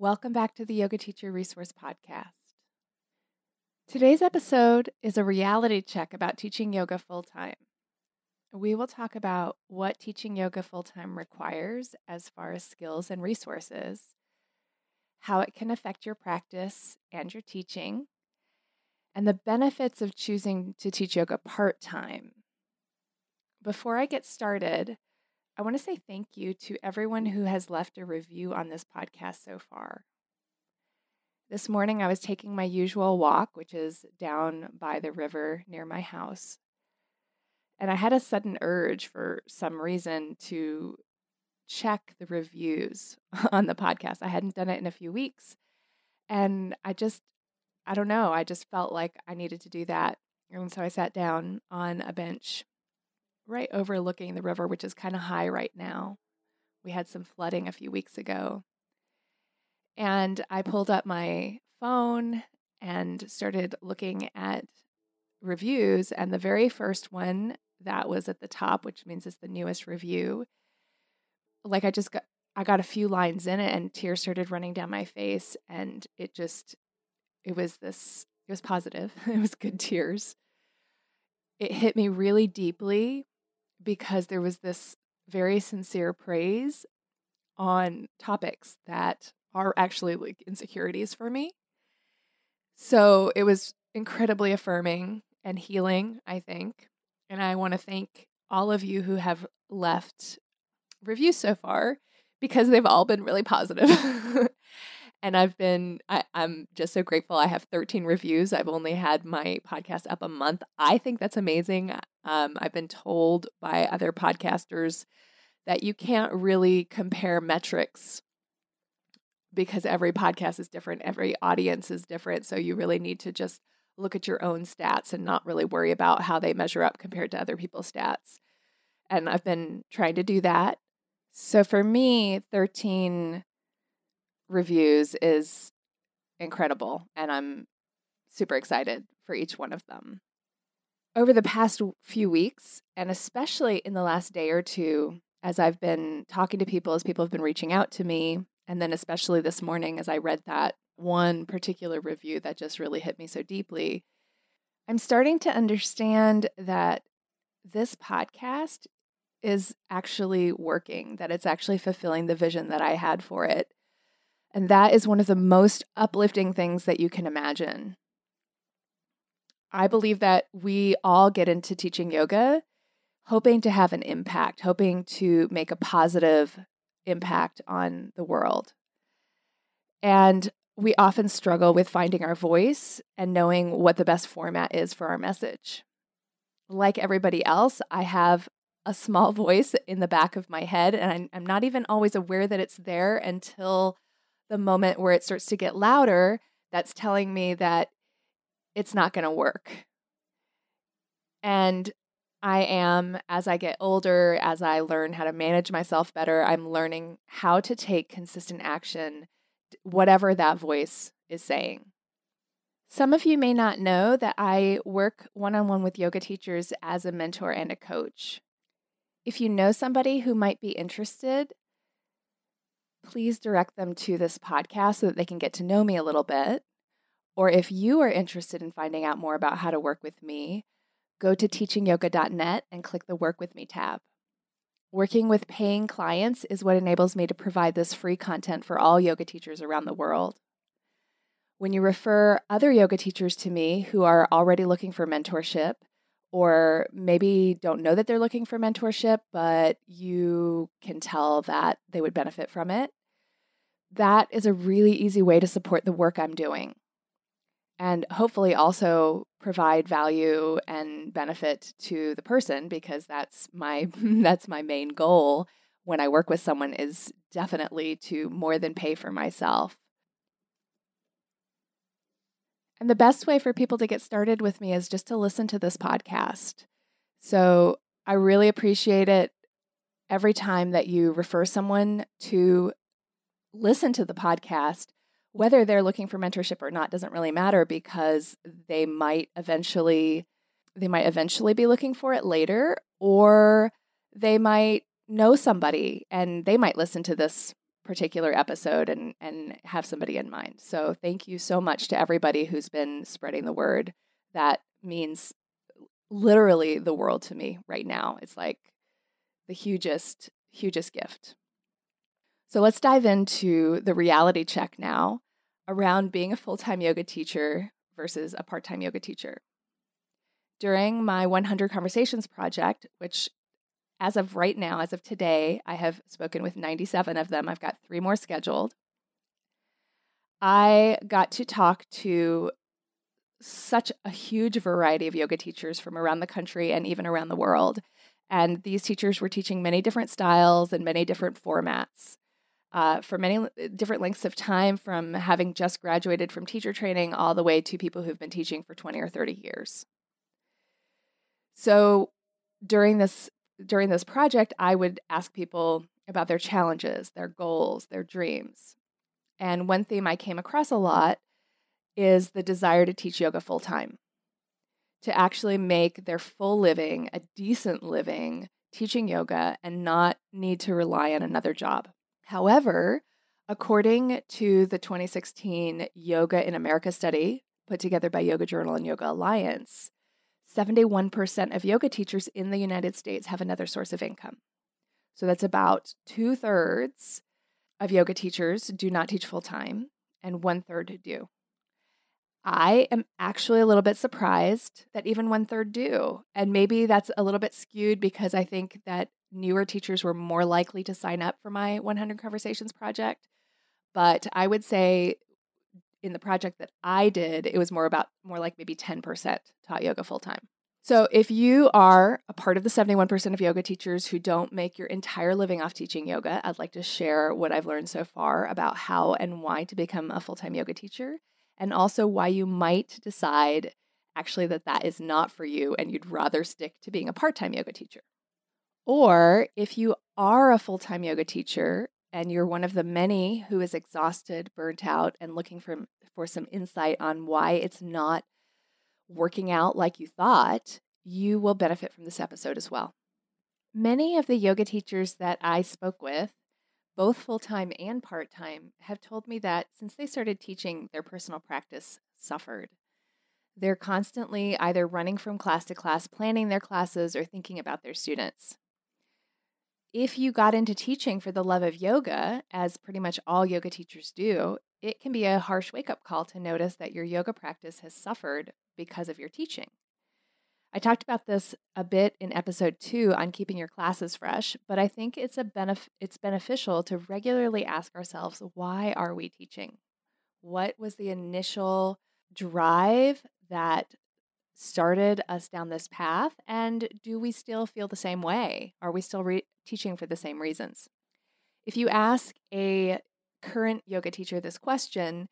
Welcome back to the Yoga Teacher Resource Podcast. Today's episode is a reality check about teaching yoga full time. We will talk about what teaching yoga full time requires as far as skills and resources, how it can affect your practice and your teaching, and the benefits of choosing to teach yoga part time. Before I get started, I want to say thank you to everyone who has left a review on this podcast so far. This morning, I was taking my usual walk, which is down by the river near my house. And I had a sudden urge for some reason to check the reviews on the podcast. I hadn't done it in a few weeks. And I just, I don't know, I just felt like I needed to do that. And so I sat down on a bench right overlooking the river, which is kind of high right now. We had some flooding a few weeks ago. And I pulled up my phone and started looking at reviews. And the very first one that was at the top, which means it's the newest review, like I just got, I got a few lines in it and tears started running down my face. And it just, it was this, it was positive. it was good tears. It hit me really deeply because there was this very sincere praise on topics that are actually like insecurities for me. So it was incredibly affirming and healing, I think. And I want to thank all of you who have left reviews so far because they've all been really positive. and I've been, I, am just so grateful. I have 13 reviews. I've only had my podcast up a month. I think that's amazing. Um, I've been told by other podcasters that you can't really compare metrics because every podcast is different, every audience is different. So you really need to just look at your own stats and not really worry about how they measure up compared to other people's stats. And I've been trying to do that. So for me, 13 reviews is incredible. And I'm super excited for each one of them. Over the past few weeks, and especially in the last day or two, as I've been talking to people, as people have been reaching out to me, and then, especially this morning, as I read that one particular review that just really hit me so deeply, I'm starting to understand that this podcast is actually working, that it's actually fulfilling the vision that I had for it. And that is one of the most uplifting things that you can imagine. I believe that we all get into teaching yoga hoping to have an impact, hoping to make a positive impact on the world. And we often struggle with finding our voice and knowing what the best format is for our message. Like everybody else, I have a small voice in the back of my head, and I'm not even always aware that it's there until the moment where it starts to get louder. That's telling me that it's not going to work. And I am, as I get older, as I learn how to manage myself better, I'm learning how to take consistent action, whatever that voice is saying. Some of you may not know that I work one on one with yoga teachers as a mentor and a coach. If you know somebody who might be interested, please direct them to this podcast so that they can get to know me a little bit. Or if you are interested in finding out more about how to work with me, go to teachingyoga.net and click the Work With Me tab. Working with paying clients is what enables me to provide this free content for all yoga teachers around the world. When you refer other yoga teachers to me who are already looking for mentorship, or maybe don't know that they're looking for mentorship, but you can tell that they would benefit from it, that is a really easy way to support the work I'm doing and hopefully also provide value and benefit to the person because that's my that's my main goal when I work with someone is definitely to more than pay for myself. And the best way for people to get started with me is just to listen to this podcast. So I really appreciate it every time that you refer someone to listen to the podcast. Whether they're looking for mentorship or not doesn't really matter because they might eventually they might eventually be looking for it later or they might know somebody and they might listen to this particular episode and and have somebody in mind. So thank you so much to everybody who's been spreading the word. That means literally the world to me right now. It's like the hugest hugest gift. So let's dive into the reality check now around being a full-time yoga teacher versus a part-time yoga teacher. During my 100 Conversations project, which as of right now, as of today, I have spoken with 97 of them. I've got three more scheduled. I got to talk to such a huge variety of yoga teachers from around the country and even around the world. And these teachers were teaching many different styles and many different formats. Uh, for many different lengths of time, from having just graduated from teacher training all the way to people who've been teaching for 20 or 30 years. So during this during this project, I would ask people about their challenges, their goals, their dreams. And one theme I came across a lot is the desire to teach yoga full time, to actually make their full living a decent living teaching yoga and not need to rely on another job. However, according to the 2016 Yoga in America study put together by Yoga Journal and Yoga Alliance, 71% of yoga teachers in the United States have another source of income. So that's about two thirds of yoga teachers do not teach full time, and one third do. I am actually a little bit surprised that even one third do. And maybe that's a little bit skewed because I think that newer teachers were more likely to sign up for my 100 Conversations project. But I would say in the project that I did, it was more about more like maybe 10% taught yoga full time. So if you are a part of the 71% of yoga teachers who don't make your entire living off teaching yoga, I'd like to share what I've learned so far about how and why to become a full-time yoga teacher and also why you might decide actually that that is not for you and you'd rather stick to being a part-time yoga teacher. Or if you are a full-time yoga teacher and you're one of the many who is exhausted, burnt out, and looking for, for some insight on why it's not working out like you thought, you will benefit from this episode as well. Many of the yoga teachers that I spoke with, both full time and part time, have told me that since they started teaching, their personal practice suffered. They're constantly either running from class to class, planning their classes, or thinking about their students if you got into teaching for the love of yoga, as pretty much all yoga teachers do, it can be a harsh wake up call to notice that your yoga practice has suffered because of your teaching. I talked about this a bit in episode two on keeping your classes fresh, but I think it's a benef- it's beneficial to regularly ask ourselves why are we teaching? What was the initial drive that started us down this path? And do we still feel the same way? Are we still re- teaching for the same reasons? If you ask a current yoga teacher this question,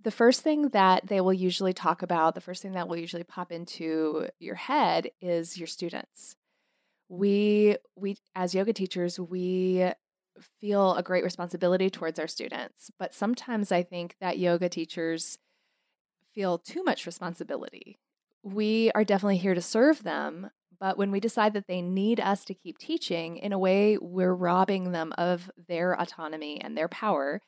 the first thing that they will usually talk about, the first thing that will usually pop into your head is your students. We we as yoga teachers, we feel a great responsibility towards our students, but sometimes I think that yoga teachers feel too much responsibility we are definitely here to serve them. But when we decide that they need us to keep teaching, in a way, we're robbing them of their autonomy and their power.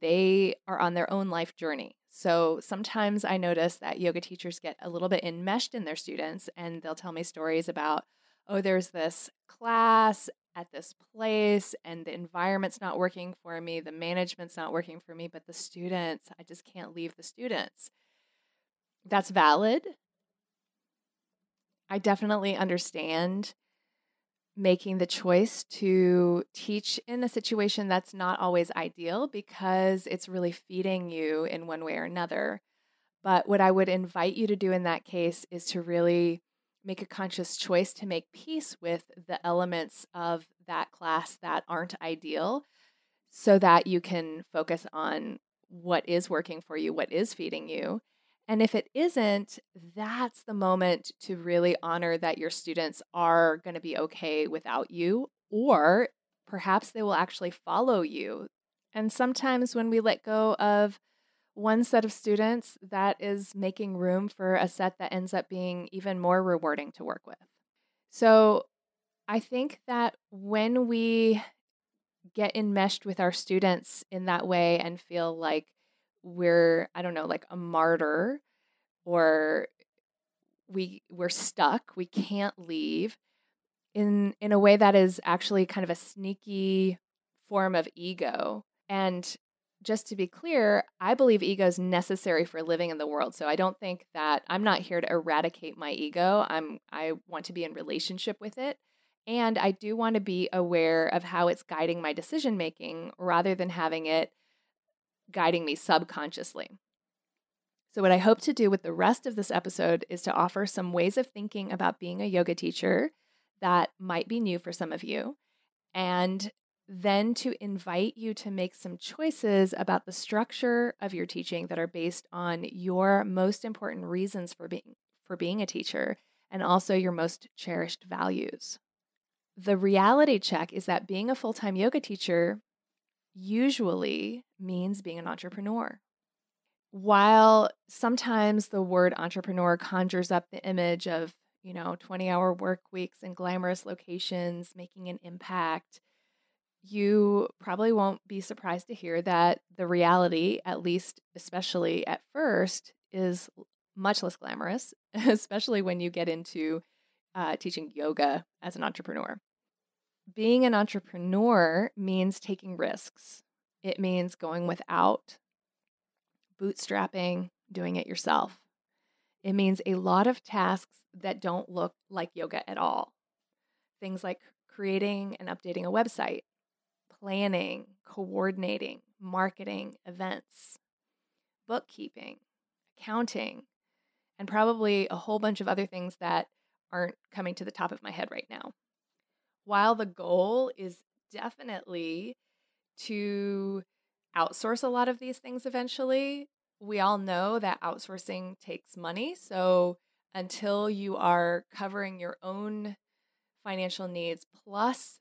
They are on their own life journey. So sometimes I notice that yoga teachers get a little bit enmeshed in their students and they'll tell me stories about, oh, there's this class at this place and the environment's not working for me, the management's not working for me, but the students, I just can't leave the students. That's valid. I definitely understand making the choice to teach in a situation that's not always ideal because it's really feeding you in one way or another. But what I would invite you to do in that case is to really make a conscious choice to make peace with the elements of that class that aren't ideal so that you can focus on what is working for you, what is feeding you, And if it isn't, that's the moment to really honor that your students are going to be okay without you, or perhaps they will actually follow you. And sometimes when we let go of one set of students, that is making room for a set that ends up being even more rewarding to work with. So I think that when we get enmeshed with our students in that way and feel like we're, I don't know, like a martyr or we we're stuck, we can't leave in in a way that is actually kind of a sneaky form of ego. And just to be clear, I believe ego is necessary for living in the world. So I don't think that I'm not here to eradicate my ego. I'm I want to be in relationship with it. And I do want to be aware of how it's guiding my decision making rather than having it guiding me subconsciously. So, what I hope to do with the rest of this episode is to offer some ways of thinking about being a yoga teacher that might be new for some of you, and then to invite you to make some choices about the structure of your teaching that are based on your most important reasons for being for being a teacher and also your most cherished values. The reality check is that being a full-time yoga teacher usually means being an entrepreneur. While sometimes the word entrepreneur conjures up the image of, you know, 20-hour work weeks and glamorous locations, making an impact, you probably won't be surprised to hear that the reality, at least especially at first, is much less glamorous, especially when you get into uh, teaching yoga as an entrepreneur. Being an entrepreneur means taking risks, it means going without, bootstrapping, doing it yourself. It means a lot of tasks that don't look like yoga at all. Things like creating and updating a website, planning, coordinating, marketing, events, bookkeeping, accounting, and probably a whole bunch of other things that aren't coming to the top of my head right now. While the goal is definitely to outsource a lot of these things eventually, we all know that outsourcing takes money. So until you are covering your own financial needs plus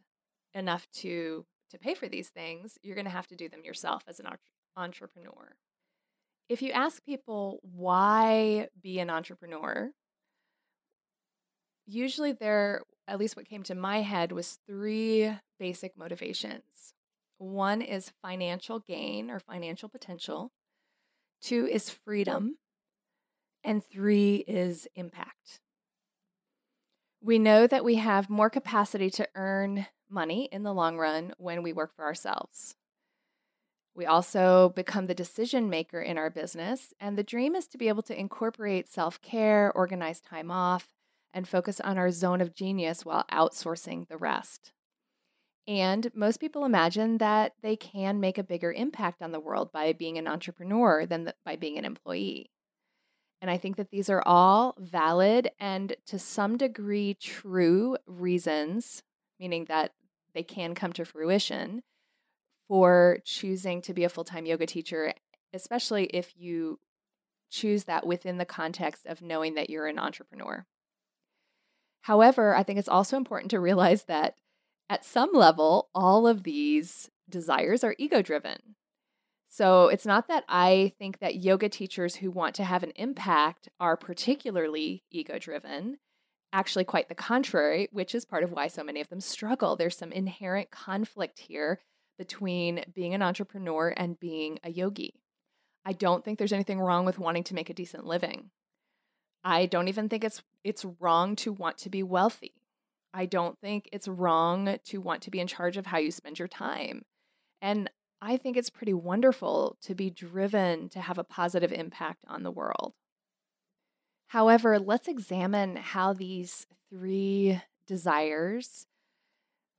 enough to to pay for these things, you're going to have to do them yourself as an entrepreneur. If you ask people why be an entrepreneur, usually there, at least what came to my head, was three basic motivations. One is financial gain or financial potential, two is freedom, and three is impact. We know that we have more capacity to earn money in the long run when we work for ourselves. We also become the decision maker in our business, and the dream is to be able to incorporate self care, organize time off, and focus on our zone of genius while outsourcing the rest. And most people imagine that they can make a bigger impact on the world by being an entrepreneur than the, by being an employee. And I think that these are all valid and to some degree true reasons, meaning that they can come to fruition for choosing to be a full time yoga teacher, especially if you choose that within the context of knowing that you're an entrepreneur. However, I think it's also important to realize that at some level, all of these desires are ego driven. So it's not that I think that yoga teachers who want to have an impact are particularly ego driven. Actually, quite the contrary, which is part of why so many of them struggle. There's some inherent conflict here between being an entrepreneur and being a yogi. I don't think there's anything wrong with wanting to make a decent living. I don't even think it's it's wrong to want to be wealthy. I don't think it's wrong to want to be in charge of how you spend your time. And I think it's pretty wonderful to be driven to have a positive impact on the world. However, let's examine how these three desires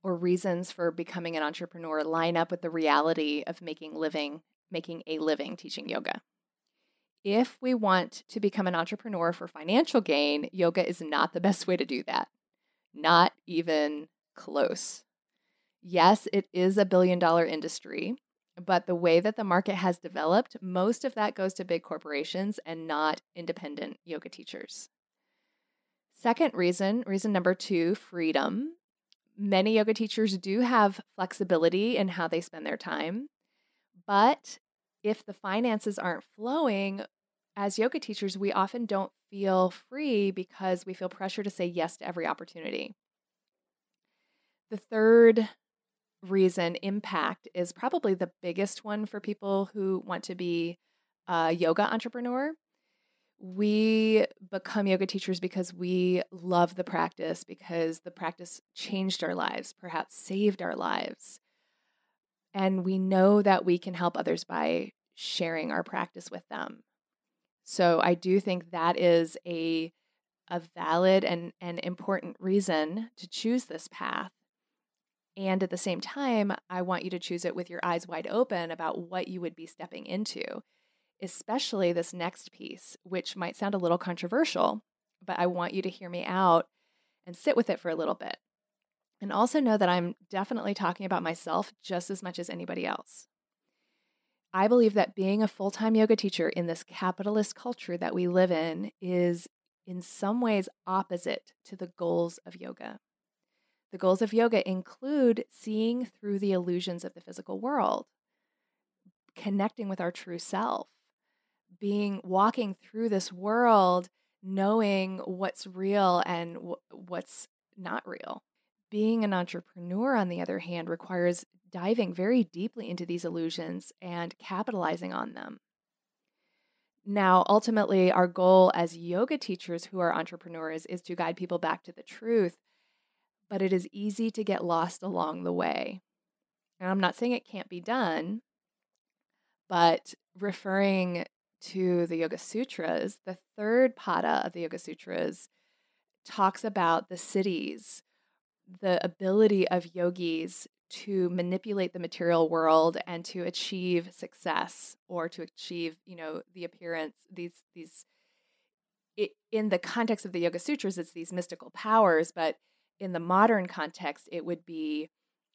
or reasons for becoming an entrepreneur line up with the reality of making living making a living teaching yoga. If we want to become an entrepreneur for financial gain, yoga is not the best way to do that. Not even close. Yes, it is a billion dollar industry, But the way that the market has developed, most of that goes to big corporations and not independent yoga teachers. Second reason, reason number two, freedom. Many yoga teachers do have flexibility in how they spend their time. But if the finances aren't flowing, as yoga teachers, we often don't feel free because we feel pressure to say yes to every opportunity. The third reason, impact, is probably the biggest one for people who want to be a yoga entrepreneur. We become yoga teachers because we love the practice, because the practice changed our lives, perhaps saved our lives. And we know that we can help others by sharing our practice with them. So I do think that is a a valid and, and important reason to choose this path. And at the same time, I want you to choose it with your eyes wide open about what you would be stepping into, especially this next piece, which might sound a little controversial, but I want you to hear me out and sit with it for a little bit. And also know that I'm definitely talking about myself just as much as anybody else. I believe that being a full time yoga teacher in this capitalist culture that we live in is in some ways opposite to the goals of yoga. The goals of yoga include seeing through the illusions of the physical world, connecting with our true self, being walking through this world knowing what's real and w- what's not real. Being an entrepreneur, on the other hand, requires diving very deeply into these illusions and capitalizing on them. Now, ultimately, our goal as yoga teachers who are entrepreneurs is to guide people back to the truth, but it is easy to get lost along the way. And I'm not saying it can't be done, but referring to the Yoga Sutras, the third pada of the Yoga Sutras talks about the siddhis, the ability of yogis to manipulate the material world and to achieve success or to achieve you know the appearance these these it, in the context of the yoga sutras it's these mystical powers but in the modern context it would be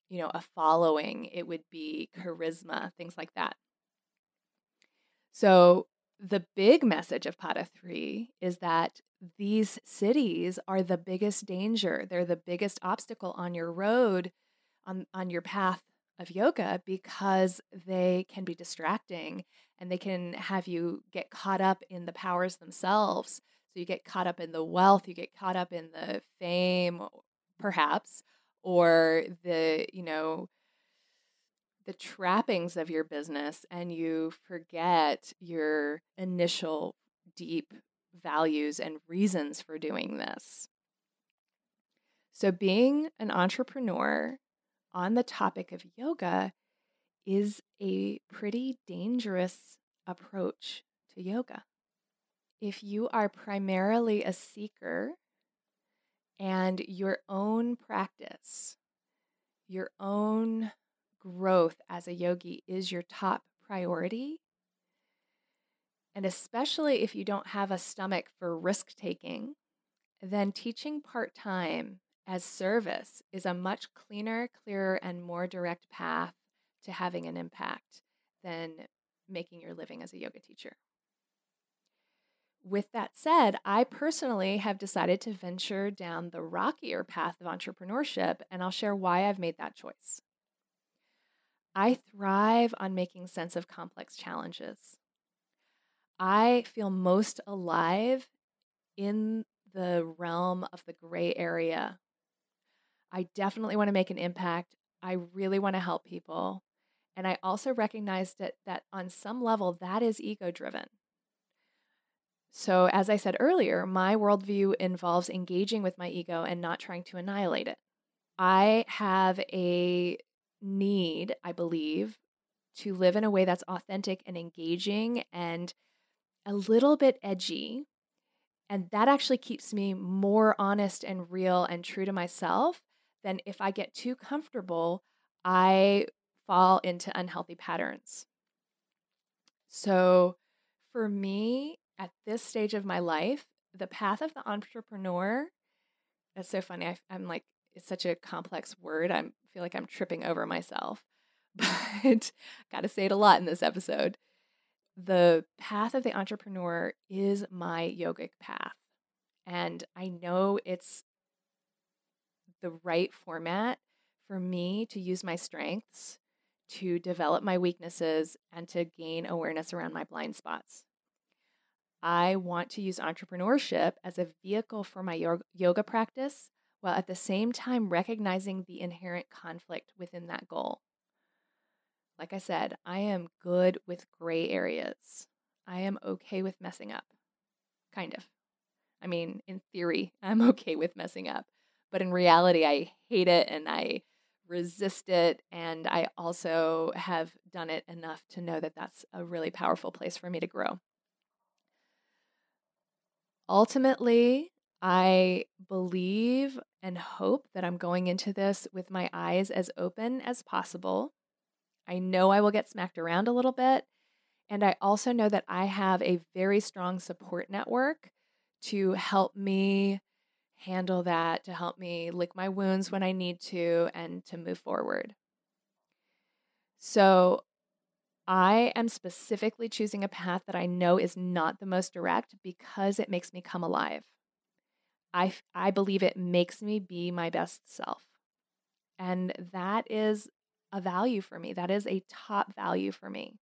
you know a following it would be charisma things like that. So the big message of pada 3 is that these siddhis are the biggest danger they're the biggest obstacle on your road on on your path of yoga because they can be distracting and they can have you get caught up in the powers themselves. So you get caught up in the wealth, you get caught up in the fame, perhaps, or the, you know, the trappings of your business and you forget your initial deep values and reasons for doing this. So, being an entrepreneur on the topic of yoga is a pretty dangerous approach to yoga. If you are primarily a seeker and your own practice, your own growth as a yogi is your top priority, and especially if you don't have a stomach for risk taking, then teaching part time as service is a much cleaner, clearer, and more direct path to having an impact than making your living as a yoga teacher. With that said, I personally have decided to venture down the rockier path of entrepreneurship, and I'll share why I've made that choice. I thrive on making sense of complex challenges. I feel most alive in the realm of the gray area I definitely want to make an impact. I really want to help people. And I also recognize that, that on some level, that is ego driven. So, as I said earlier, my worldview involves engaging with my ego and not trying to annihilate it. I have a need, I believe, to live in a way that's authentic and engaging and a little bit edgy. And that actually keeps me more honest and real and true to myself than if I get too comfortable, I fall into unhealthy patterns. So for me, at this stage of my life, the path of the entrepreneur, that's so funny. I, am like, it's such a complex word. I feel like I'm tripping over myself. but got to say it a lot in this episode. The path of the entrepreneur is my yogic path. And I know it's the right format for me to use my strengths, to develop my weaknesses, and to gain awareness around my blind spots. I want to use entrepreneurship as a vehicle for my yoga practice while at the same time recognizing the inherent conflict within that goal. Like I said, I am good with gray areas. I am okay with messing up. Kind of. I mean, in theory, I'm okay with messing up. But in reality, I hate it and I resist it. And I also have done it enough to know that that's a really powerful place for me to grow. Ultimately, I believe and hope that I'm going into this with my eyes as open as possible. I know I will get smacked around a little bit. And I also know that I have a very strong support network to help me handle that, to help me lick my wounds when I need to, and to move forward. So I am specifically choosing a path that I know is not the most direct because it makes me come alive. I, I believe it makes me be my best self. And that is a value for me. That is a top value for me.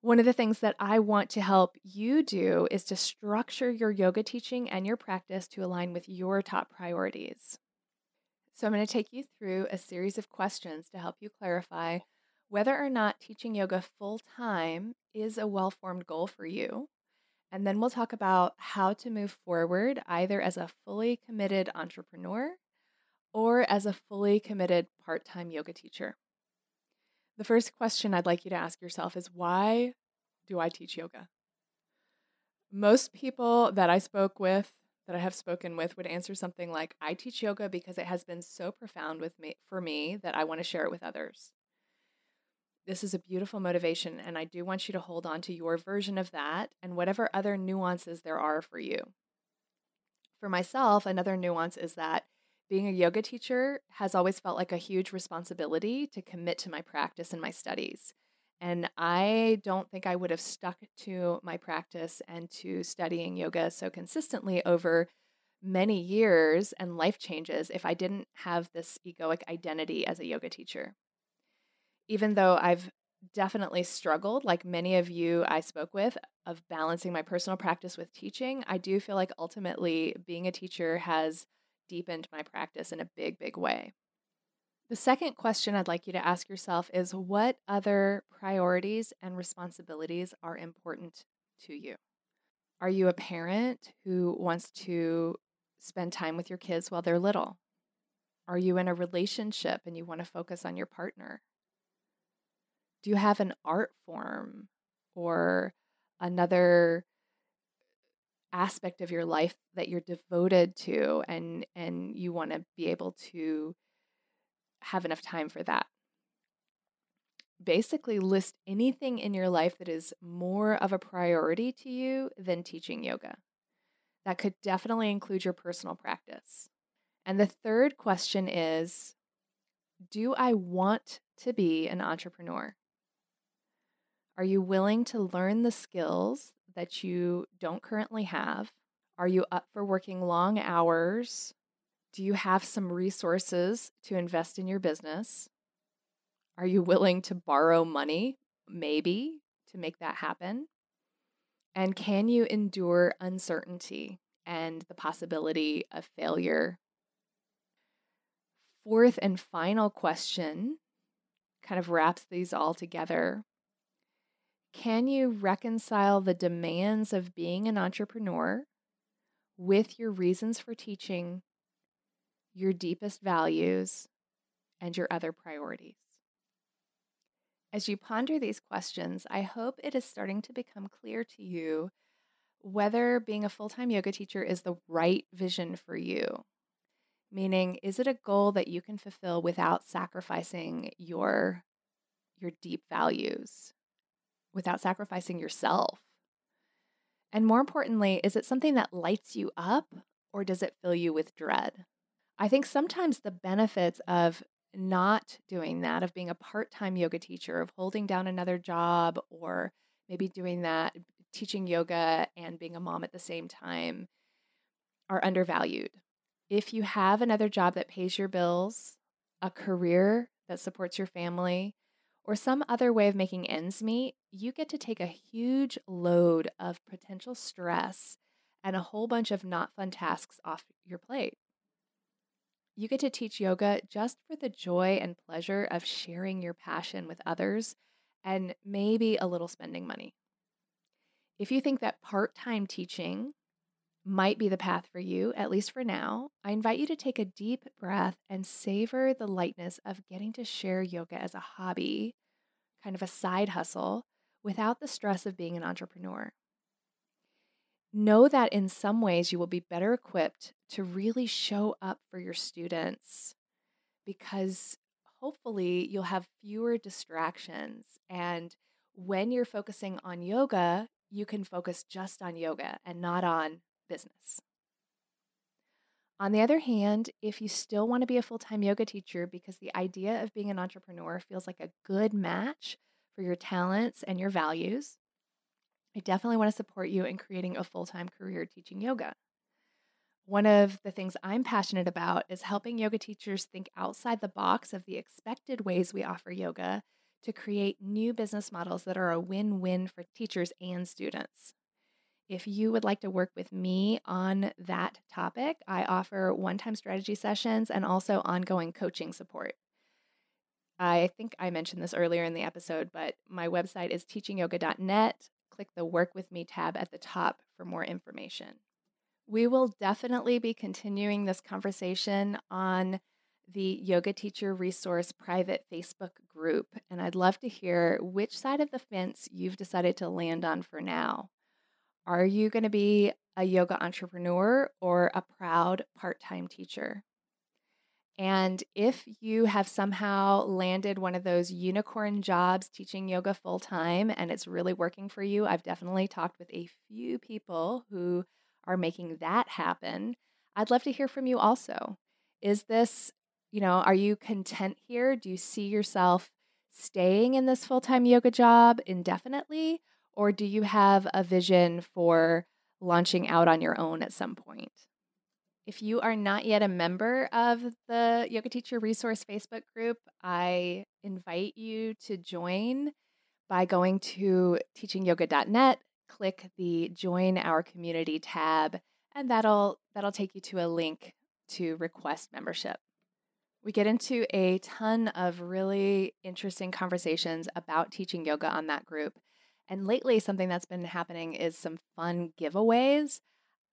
One of the things that I want to help you do is to structure your yoga teaching and your practice to align with your top priorities. So, I'm going to take you through a series of questions to help you clarify whether or not teaching yoga full time is a well formed goal for you. And then we'll talk about how to move forward either as a fully committed entrepreneur or as a fully committed part time yoga teacher. The first question I'd like you to ask yourself is why do I teach yoga? Most people that I spoke with, that I have spoken with, would answer something like, I teach yoga because it has been so profound with me for me that I want to share it with others. This is a beautiful motivation, and I do want you to hold on to your version of that and whatever other nuances there are for you. For myself, another nuance is that being a yoga teacher has always felt like a huge responsibility to commit to my practice and my studies. And I don't think I would have stuck to my practice and to studying yoga so consistently over many years and life changes if I didn't have this egoic identity as a yoga teacher even though I've definitely struggled, like many of you I spoke with, of balancing my personal practice with teaching, I do feel like ultimately being a teacher has deepened my practice in a big, big way. The second question I'd like you to ask yourself is what other priorities and responsibilities are important to you? Are you a parent who wants to spend time with your kids while they're little? Are you in a relationship and you want to focus on your partner? Do you have an art form or another aspect of your life that you're devoted to and and you want to be able to have enough time for that? Basically list anything in your life that is more of a priority to you than teaching yoga. That could definitely include your personal practice. And the third question is do i want to be an entrepreneur are you willing to learn the skills that you don't currently have? Are you up for working long hours? Do you have some resources to invest in your business? Are you willing to borrow money, maybe, to make that happen? And can you endure uncertainty and the possibility of failure? Fourth and final question kind of wraps these all together can you reconcile the demands of being an entrepreneur with your reasons for teaching, your deepest values, and your other priorities? As you ponder these questions, I hope it is starting to become clear to you whether being a full time yoga teacher is the right vision for you. Meaning, is it a goal that you can fulfill without sacrificing your, your deep values? Without sacrificing yourself? And more importantly, is it something that lights you up or does it fill you with dread? I think sometimes the benefits of not doing that, of being a part time yoga teacher, of holding down another job, or maybe doing that, teaching yoga and being a mom at the same time, are undervalued. If you have another job that pays your bills, a career that supports your family, or some other way of making ends meet, you get to take a huge load of potential stress and a whole bunch of not fun tasks off your plate. You get to teach yoga just for the joy and pleasure of sharing your passion with others and maybe a little spending money. If you think that part time teaching might be the path for you, at least for now, I invite you to take a deep breath and savor the lightness of getting to share yoga as a hobby, kind of a side hustle, without the stress of being an entrepreneur. Know that in some ways you will be better equipped to really show up for your students because hopefully you'll have fewer distractions. And when you're focusing on yoga, you can focus just on yoga and not on business. On the other hand, if you still want to be a full time yoga teacher because the idea of being an entrepreneur feels like a good match for your talents and your values, I definitely want to support you in creating a full time career teaching yoga. One of the things I'm passionate about is helping yoga teachers think outside the box of the expected ways we offer yoga to create new business models that are a win win for teachers and students. If you would like to work with me on that topic, I offer one time strategy sessions and also ongoing coaching support. I think I mentioned this earlier in the episode, but my website is teachingyoga.net. Click the Work with Me tab at the top for more information. We will definitely be continuing this conversation on the Yoga Teacher Resource private Facebook group, and I'd love to hear which side of the fence you've decided to land on for now. Are you going to be a yoga entrepreneur or a proud part time teacher? And if you have somehow landed one of those unicorn jobs teaching yoga full time and it's really working for you, I've definitely talked with a few people who are making that happen. I'd love to hear from you also. Is this, you know, are you content here? Do you see yourself staying in this full time yoga job indefinitely? Or do you have a vision for launching out on your own at some point? If you are not yet a member of the Yoga Teacher Resource Facebook group, I invite you to join by going to teachingyoga.net, click the join our community tab, and that'll that'll take you to a link to request membership. We get into a ton of really interesting conversations about teaching yoga on that group. And lately, something that's been happening is some fun giveaways.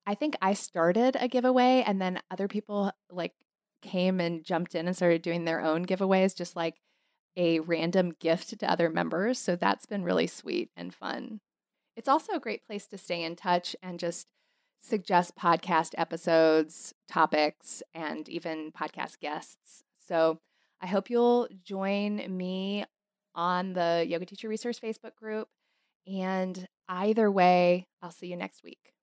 I think I started a giveaway and then other people like came and jumped in and started doing their own giveaways, just like a random gift to other members. So that's been really sweet and fun. It's also a great place to stay in touch and just suggest podcast episodes, topics, and even podcast guests. So I hope you'll join me on the Yoga Teacher Resource Facebook group. And either way, I'll see you next week.